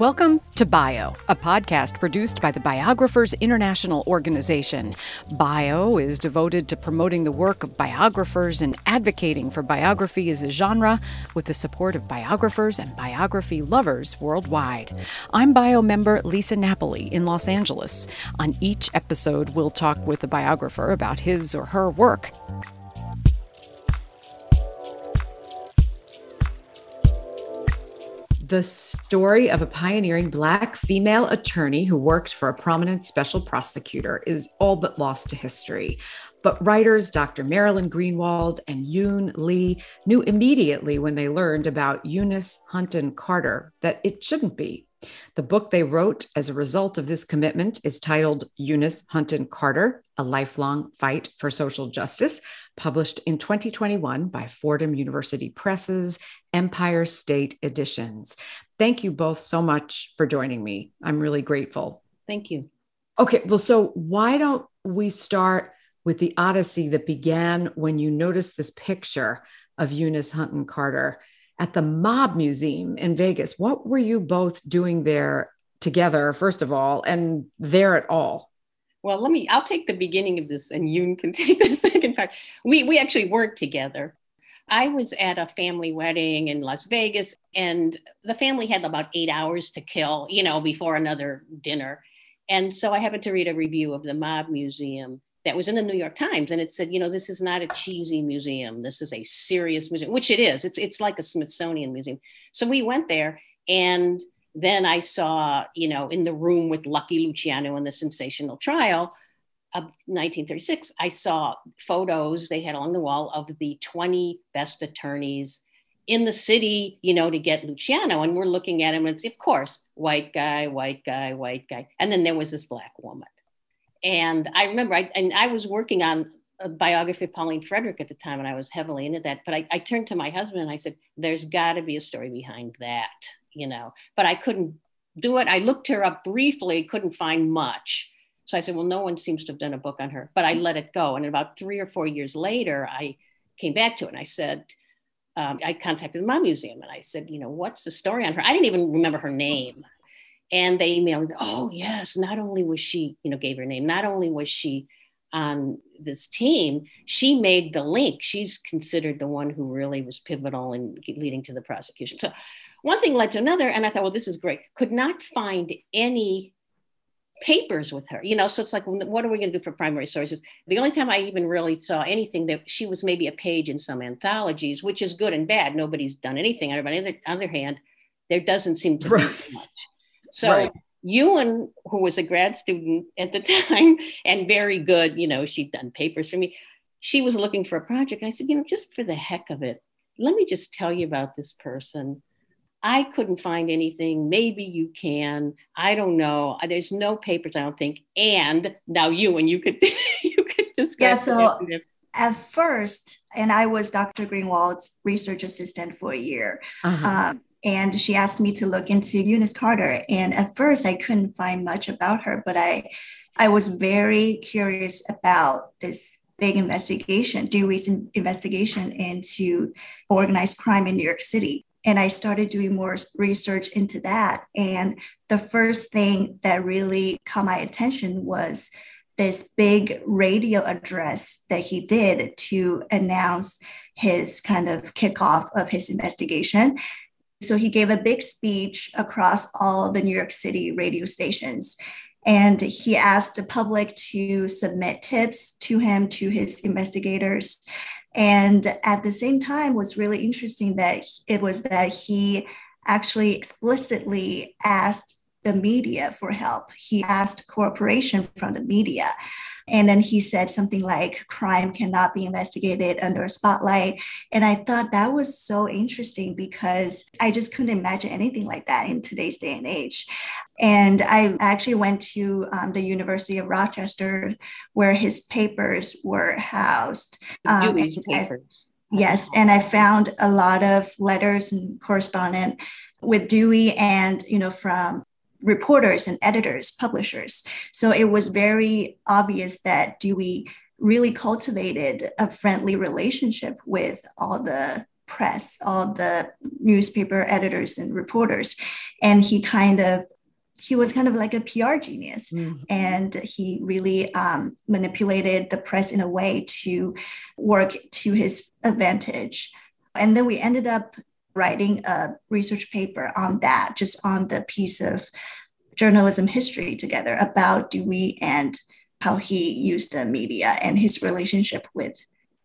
Welcome to Bio, a podcast produced by the Biographers International Organization. Bio is devoted to promoting the work of biographers and advocating for biography as a genre with the support of biographers and biography lovers worldwide. I'm Bio member Lisa Napoli in Los Angeles. On each episode, we'll talk with a biographer about his or her work. The story of a pioneering Black female attorney who worked for a prominent special prosecutor is all but lost to history. But writers Dr. Marilyn Greenwald and Yun Li knew immediately when they learned about Eunice Hunton Carter that it shouldn't be. The book they wrote as a result of this commitment is titled Eunice Hunton Carter A Lifelong Fight for Social Justice, published in 2021 by Fordham University Presses Empire State Editions. Thank you both so much for joining me. I'm really grateful. Thank you. Okay, well, so why don't we start with the odyssey that began when you noticed this picture of Eunice Hunton Carter at the Mob Museum in Vegas? What were you both doing there together, first of all, and there at all? Well, let me, I'll take the beginning of this and you can take the second part. We, we actually worked together. I was at a family wedding in Las Vegas, and the family had about eight hours to kill, you know, before another dinner. And so I happened to read a review of the Mob Museum that was in the New York Times, and it said, you know, this is not a cheesy museum. This is a serious museum, which it is. It's, it's like a Smithsonian museum. So we went there, and then I saw, you know, in the room with Lucky Luciano in the sensational trial, of 1936, I saw photos they had on the wall of the 20 best attorneys in the city, you know, to get Luciano. And we're looking at him, and of course, white guy, white guy, white guy. And then there was this black woman. And I remember, I, and I was working on a biography of Pauline Frederick at the time, and I was heavily into that. But I, I turned to my husband and I said, There's got to be a story behind that, you know. But I couldn't do it. I looked her up briefly, couldn't find much. So I said, well, no one seems to have done a book on her, but I let it go. And about three or four years later, I came back to it and I said, um, I contacted the Mob Museum and I said, you know, what's the story on her? I didn't even remember her name. And they emailed me, oh, yes, not only was she, you know, gave her name, not only was she on this team, she made the link. She's considered the one who really was pivotal in leading to the prosecution. So one thing led to another. And I thought, well, this is great. Could not find any papers with her you know so it's like what are we going to do for primary sources the only time i even really saw anything that she was maybe a page in some anthologies which is good and bad nobody's done anything on the other hand there doesn't seem to right. be much so right. Yun, who was a grad student at the time and very good, you know, she'd done papers for me. She was looking for a project. I said, you know, just for the heck of it, let me just tell you about this person. I couldn't find anything. Maybe you can. I don't know. There's no papers, I don't think. And now you and you could you could discuss. Yeah. So at first, and I was Dr. Greenwald's research assistant for a year. Uh-huh. Um, and she asked me to look into Eunice Carter. And at first, I couldn't find much about her, but I, I was very curious about this big investigation, Dewey's investigation into organized crime in New York City and I started doing more research into that. And the first thing that really caught my attention was this big radio address that he did to announce his kind of kickoff of his investigation. So he gave a big speech across all the New York City radio stations. And he asked the public to submit tips to him, to his investigators. And at the same time, what's really interesting that it was that he actually explicitly asked the media for help. He asked cooperation from the media. And then he said something like, crime cannot be investigated under a spotlight. And I thought that was so interesting because I just couldn't imagine anything like that in today's day and age. And I actually went to um, the University of Rochester where his papers were housed. Um, papers. I, yes. And I found a lot of letters and correspondence with Dewey and, you know, from reporters and editors, publishers. So it was very obvious that Dewey really cultivated a friendly relationship with all the press, all the newspaper editors and reporters. And he kind of he was kind of like a PR genius, mm-hmm. and he really um, manipulated the press in a way to work to his advantage. And then we ended up writing a research paper on that, just on the piece of journalism history together about Dewey and how he used the media and his relationship with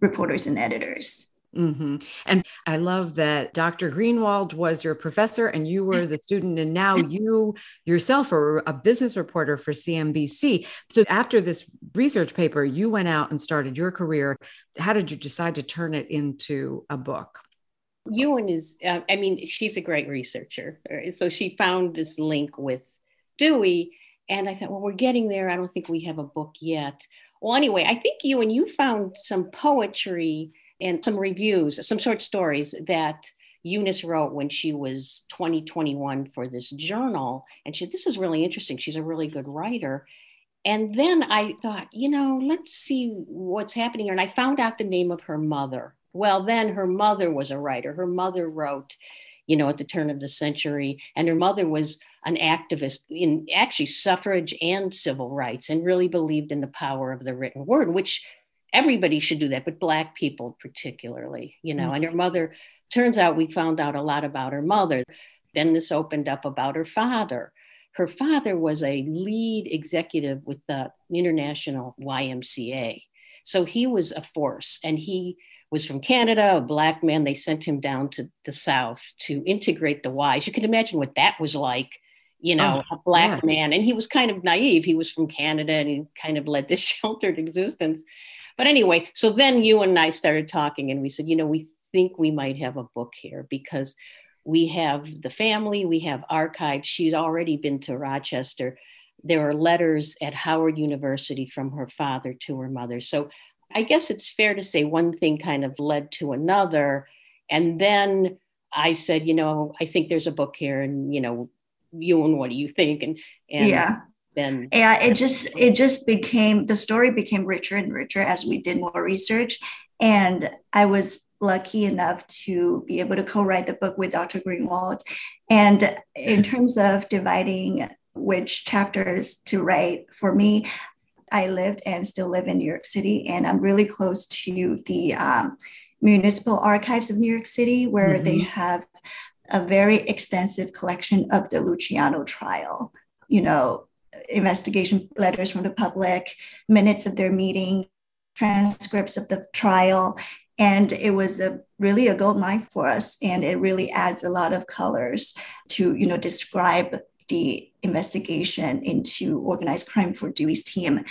reporters and editors. Mm-hmm. And I love that Dr. Greenwald was your professor and you were the student, and now you yourself are a business reporter for CNBC. So, after this research paper, you went out and started your career. How did you decide to turn it into a book? Yun is, uh, I mean, she's a great researcher. So, she found this link with Dewey. And I thought, well, we're getting there. I don't think we have a book yet. Well, anyway, I think and you found some poetry and some reviews, some short stories that Eunice wrote when she was 20, for this journal. And she, this is really interesting. She's a really good writer. And then I thought, you know, let's see what's happening here. And I found out the name of her mother. Well, then her mother was a writer. Her mother wrote, you know, at the turn of the century. And her mother was an activist in actually suffrage and civil rights and really believed in the power of the written word, which everybody should do that, but Black people particularly, you know. Mm-hmm. And her mother, turns out we found out a lot about her mother. Then this opened up about her father. Her father was a lead executive with the International YMCA. So he was a force and he was from Canada, a black man. They sent him down to the South to integrate the Ys. You can imagine what that was like, you know, oh, a black yeah. man. And he was kind of naive. He was from Canada and he kind of led this sheltered existence. But anyway, so then you and I started talking and we said, you know, we think we might have a book here because we have the family, we have archives. She's already been to Rochester. There are letters at Howard University from her father to her mother. So I guess it's fair to say one thing kind of led to another. And then I said, you know, I think there's a book here, and you know, you and what do you think? And and yeah. Then yeah, it just it just became the story became richer and richer as we did more research. And I was lucky enough to be able to co-write the book with Dr. Greenwald. And in terms of dividing which chapters to write, for me, I lived and still live in New York City, and I'm really close to the um, municipal archives of New York City, where mm-hmm. they have a very extensive collection of the Luciano trial. You know, investigation letters from the public, minutes of their meeting, transcripts of the trial, and it was a really a gold mine for us and it really adds a lot of colors to you know describe the investigation into organized crime for Dewey's team.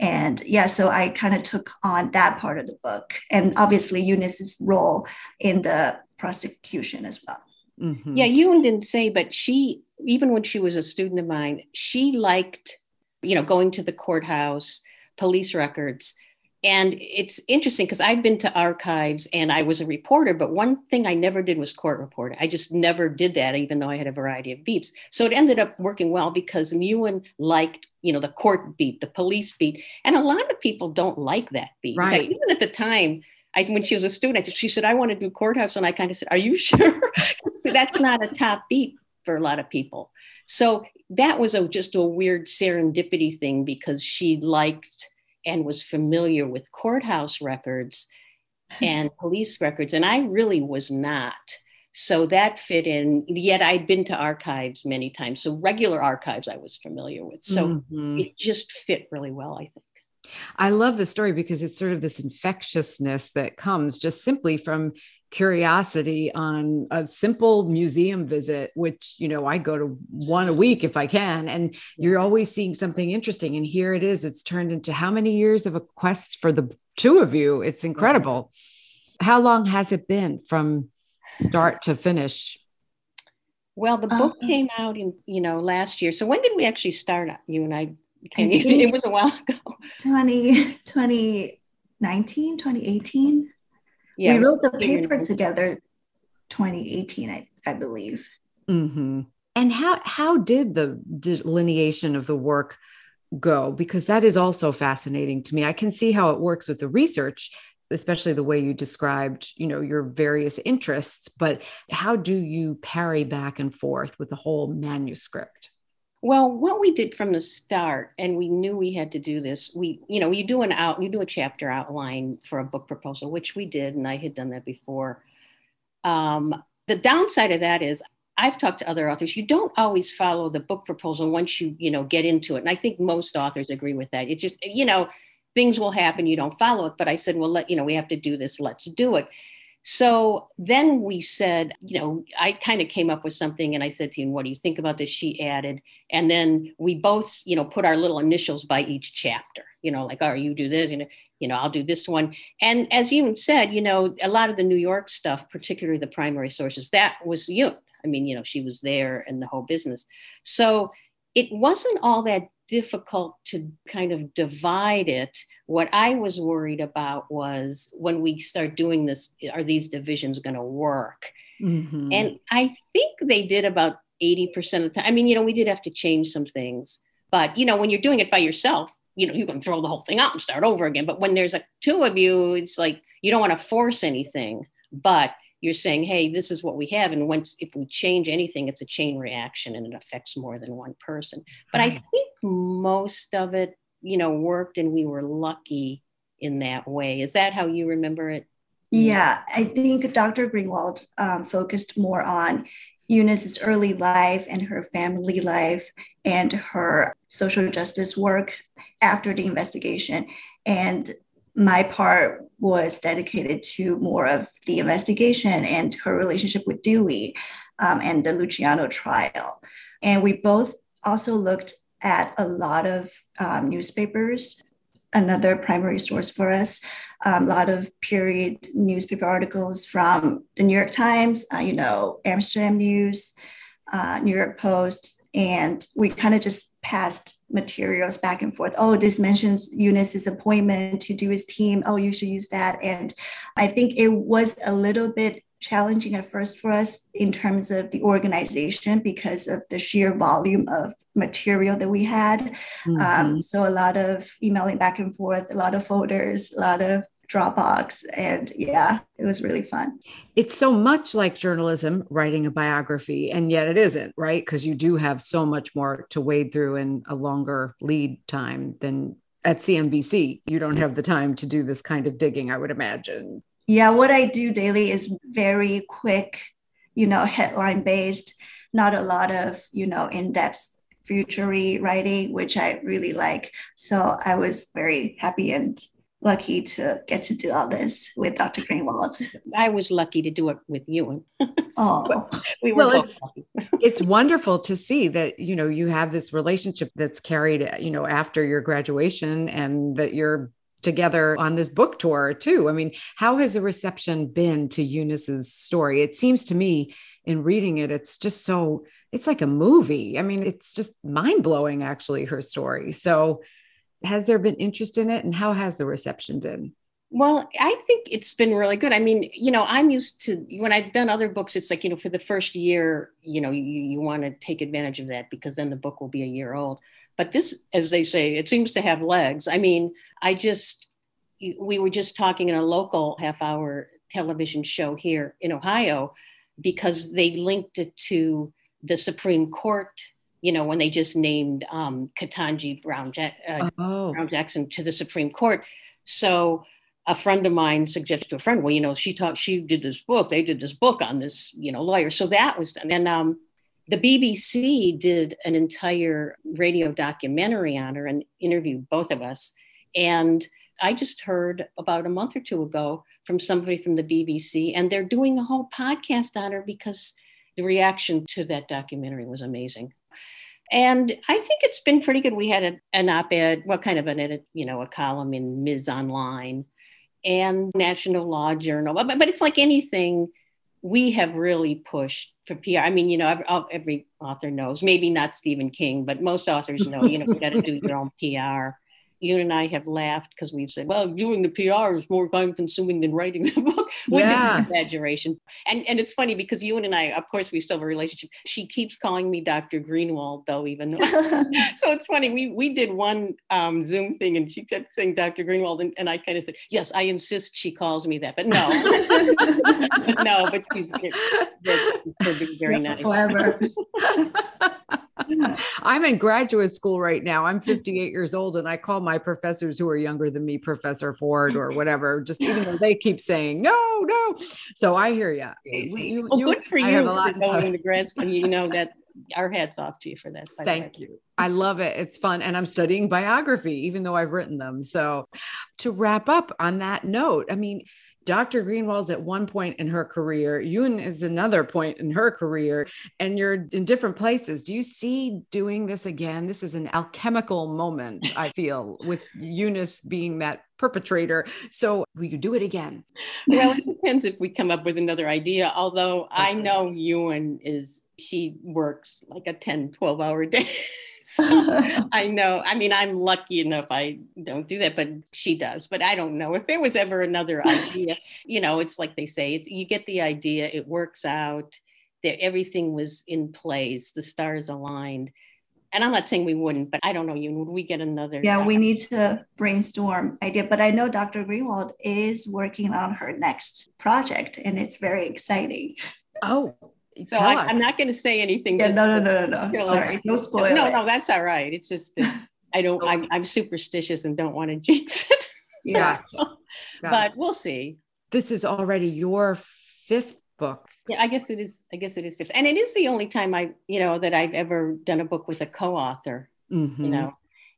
And yeah, so I kind of took on that part of the book and obviously Eunice's role in the prosecution as well. Mm-hmm. Yeah, Yun didn't say, but she, even when she was a student of mine, she liked, you know, going to the courthouse, police records, and it's interesting because I've been to archives and I was a reporter, but one thing I never did was court reporting. I just never did that, even though I had a variety of beats. So it ended up working well because Yun liked, you know, the court beat, the police beat. And a lot of people don't like that beat. Right. Fact, even at the time, I, when she was a student, she said, I want to do courthouse. And I kind of said, Are you sure? That's not a top beat for a lot of people. So that was a, just a weird serendipity thing because she liked and was familiar with courthouse records and police records, and I really was not. So that fit in. Yet I'd been to archives many times. So regular archives I was familiar with. So mm-hmm. it just fit really well, I think. I love the story because it's sort of this infectiousness that comes just simply from curiosity on a simple museum visit which you know i go to one a week if i can and you're always seeing something interesting and here it is it's turned into how many years of a quest for the two of you? It's incredible. How long has it been from start to finish? Well the book uh, came out in you know last year so when did we actually start you and i? Came it was a while ago. 20 2019 2018 yeah, we wrote the paper together 2018, I, I believe. Mm-hmm. And how how did the delineation of the work go? Because that is also fascinating to me. I can see how it works with the research, especially the way you described, you know, your various interests, but how do you parry back and forth with the whole manuscript? Well, what we did from the start, and we knew we had to do this. We, you know, you do an out, you do a chapter outline for a book proposal, which we did, and I had done that before. Um, the downside of that is I've talked to other authors. You don't always follow the book proposal once you, you know, get into it. And I think most authors agree with that. It just, you know, things will happen. You don't follow it. But I said, well, let, you know, we have to do this. Let's do it. So then we said, you know, I kind of came up with something and I said to him, what do you think about this? She added. And then we both, you know, put our little initials by each chapter, you know, like, oh, you do this, you know, you know, I'll do this one. And as you said, you know, a lot of the New York stuff, particularly the primary sources, that was you. I mean, you know, she was there and the whole business. So it wasn't all that difficult to kind of divide it. What I was worried about was when we start doing this, are these divisions going to work? Mm-hmm. And I think they did about 80% of the time. I mean, you know, we did have to change some things, but you know, when you're doing it by yourself, you know, you can throw the whole thing out and start over again. But when there's a two of you, it's like you don't want to force anything, but you're saying, hey, this is what we have. And once if we change anything, it's a chain reaction and it affects more than one person. But. I think most of it, you know, worked and we were lucky in that way. Is that how you remember it? Yeah, I think Dr. Greenwald um, focused more on Eunice's early life and her family life and her social justice work after the investigation. And my part was dedicated to more of the investigation and her relationship with Dewey um, and the Luciano trial. And we both also looked at a lot of um, newspapers, another primary source for us, um, a lot of period newspaper articles from the New York Times, uh, you know, Amsterdam News, uh, New York Post, and we kind of just passed materials back and forth. Oh, this mentions Eunice's appointment to Dewey's team. Oh, you should use that. And I think it was a little bit challenging at first for us in terms of the organization because of the sheer volume of material that we had. Mm-hmm. Um, so a lot of emailing back and forth, a lot of folders, a lot of Dropbox. And yeah, it was really fun. It's so much like journalism, writing a biography, and yet it isn't, right? Because you do have so much more to wade through in a longer lead time than at CNBC. You don't have the time to do this kind of digging, I would imagine. Yeah, what I do daily is very quick, you know, headline based, not a lot of, you know, in depth futury writing, which I really like. So I was very happy and lucky to get to do all this with Dr. Greenwald. I was lucky to do it with you. oh, we were well, it's, it's wonderful to see that, you know, you have this relationship that's carried, you know, after your graduation and that you're together on this book tour too. I mean, how has the reception been to Eunice's story? It seems to me in reading it, it's just so, it's like a movie. I mean, it's just mind blowing, actually, her story. So, has there been interest in it and how has the reception been? Well, I think it's been really good. I mean, you know, I'm used to when I've done other books, it's like, you know, for the first year, you know, you, you want to take advantage of that because then the book will be a year old. But this, as they say, it seems to have legs. I mean, I just, we were just talking in a local half hour television show here in Ohio because they linked it to the Supreme Court you know, when they just named um, Ketanji Brown, uh, oh. Brown Jackson to the Supreme Court. So a friend of mine suggested to a friend, well, you know, she taught, she did this book, they did this book on this, you know, lawyer. So that was done. And um, the BBC did an entire radio documentary on her and interviewed both of us. And I just heard about a month or two ago from somebody from the BBC, and they're doing a whole podcast on her because the reaction to that documentary was amazing. And I think it's been pretty good. We had a, an op-ed, what kind of an edit, you know, a column in Ms. Online and National Law Journal. But, but it's like anything, we have really pushed for PR. I mean, you know, every, every author knows, maybe not Stephen King, but most authors know, you know, you got to do your own PR. You and I have laughed because we've said, well, doing the PR is more time consuming than writing the book, which yeah. is an exaggeration. And and it's funny because you and I, of course, we still have a relationship. She keeps calling me Dr. Greenwald, though, even though. so it's funny. We we did one um, Zoom thing and she kept saying Dr. Greenwald. And, and I kind of said, yes, I insist she calls me that. But no, but no, but she's, she's very nice. Forever. I'm in graduate school right now. I'm 58 years old, and I call my professors who are younger than me Professor Ford or whatever, just even though they keep saying no, no. So I hear you. you well, good for you for going to grad school. You know that our hats off to you for that. Thank you. I love it. It's fun. And I'm studying biography, even though I've written them. So to wrap up on that note, I mean, Dr. Greenwald's at one point in her career, Yun is another point in her career, and you're in different places. Do you see doing this again? This is an alchemical moment, I feel, with Eunice being that perpetrator. So will you do it again? Well, it depends if we come up with another idea. Although I know Yun is, she works like a 10, 12 hour day. I know. I mean, I'm lucky enough I don't do that, but she does. But I don't know if there was ever another idea. you know, it's like they say, it's you get the idea, it works out, that everything was in place, the stars aligned. And I'm not saying we wouldn't, but I don't know. You would we get another? Yeah, we need to brainstorm idea. But I know Dr. Greenwald is working on her next project, and it's very exciting. Oh, so I, am not going to say anything. Yeah, no, no, no, no, no. Sorry, no spoiler. No, no, that's all right. It's just that I don't. I'm, I'm superstitious and don't want to jinx it. Yeah, but we'll see. This is already your fifth book. Yeah, I guess it is. I guess it is fifth, and it is the only time I, you know, that I've ever done a book with a co-author. Mm-hmm. You know,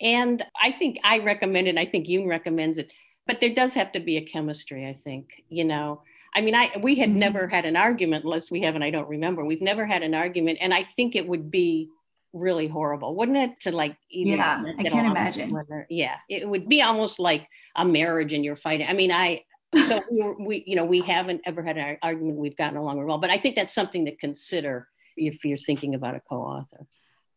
and I think I recommend it. I think Yun recommends it, but there does have to be a chemistry. I think you know I mean, I we had mm-hmm. never had an argument unless we have, and I don't remember. We've never had an argument, and I think it would be really horrible, wouldn't it? To like, yeah, I can't imagine. Yeah, it would be almost like a marriage, and you're fighting. I mean, I so we, we you know we haven't ever had an argument. We've gotten along well, but I think that's something to consider if you're thinking about a co-author.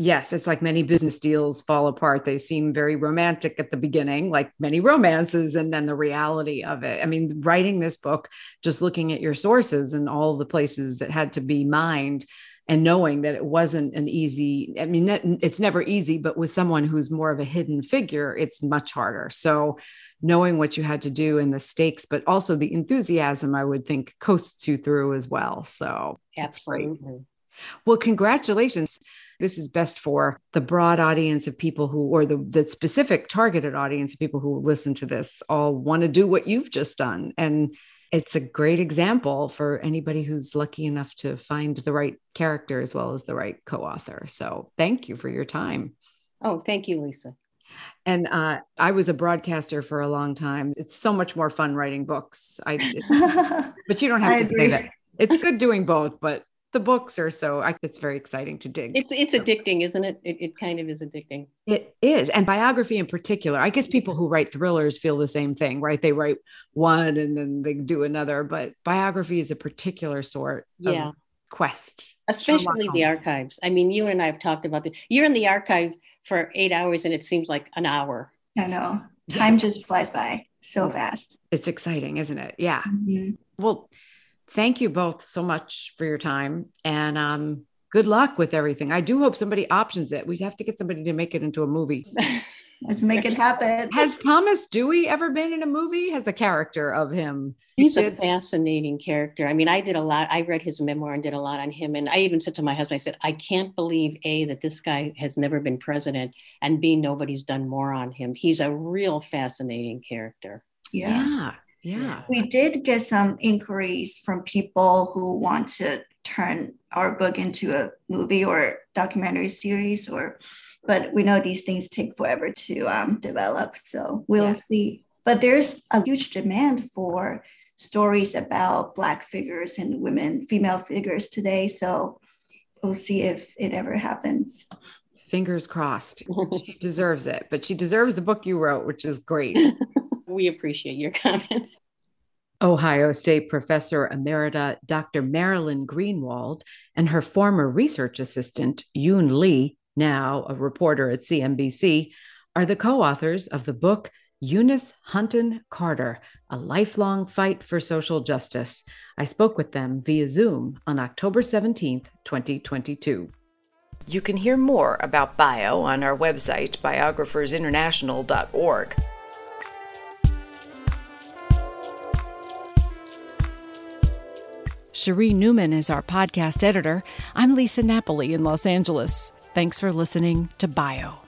Yes, it's like many business deals fall apart. They seem very romantic at the beginning, like many romances, and then the reality of it. I mean, writing this book, just looking at your sources and all the places that had to be mined and knowing that it wasn't an easy, I mean, it's never easy, but with someone who's more of a hidden figure, it's much harder. So, knowing what you had to do and the stakes, but also the enthusiasm, I would think coasts you through as well. So, absolutely. Well, congratulations this is best for the broad audience of people who, or the, the specific targeted audience of people who listen to this, all want to do what you've just done. And it's a great example for anybody who's lucky enough to find the right character as well as the right co author. So thank you for your time. Oh, thank you, Lisa. And uh, I was a broadcaster for a long time. It's so much more fun writing books. I, but you don't have I to agree. say that. It's good doing both, but the books or so I, it's very exciting to dig. It's it's so. addicting isn't it? it it kind of is addicting. It is and biography in particular. I guess people who write thrillers feel the same thing right? They write one and then they do another but biography is a particular sort yeah. quest. Especially the archives. I mean you and i have talked about this you're in the archive for eight hours and it seems like an hour. I know. Time just flies by so fast. It's exciting isn't it? Yeah. Mm-hmm. well thank you both so much for your time and um, good luck with everything. I do hope somebody options it. We'd have to get somebody to make it into a movie. Let's make it happen. Has Thomas Dewey ever been in a movie? Has a character of him? He's a fascinating character. I mean, I did a lot. I read his memoir and did a lot on him. And I even said to my husband, I said, I can't believe A, that this guy has never been president, and B, nobody's done more on him. He's a real fascinating character. Yeah. yeah. Yeah. We did get some inquiries from people who want to turn our book into a movie or documentary series or but we know these things take forever to um, develop so we'll yeah. see but there's a huge demand for stories about black figures and women female figures today so we'll see if it ever happens fingers crossed she deserves it but she deserves the book you wrote which is great we appreciate your comments. Ohio State Professor Emerita Dr. Marilyn Greenwald and her former research assistant, Yun Li, now a reporter at CNBC, are the co authors of the book Eunice Hunton Carter, A Lifelong Fight for Social Justice. I spoke with them via Zoom on October 17th, 2022. You can hear more about Bio on our website, biographersinternational.org. Cherie Newman is our podcast editor. I'm Lisa Napoli in Los Angeles. Thanks for listening to Bio.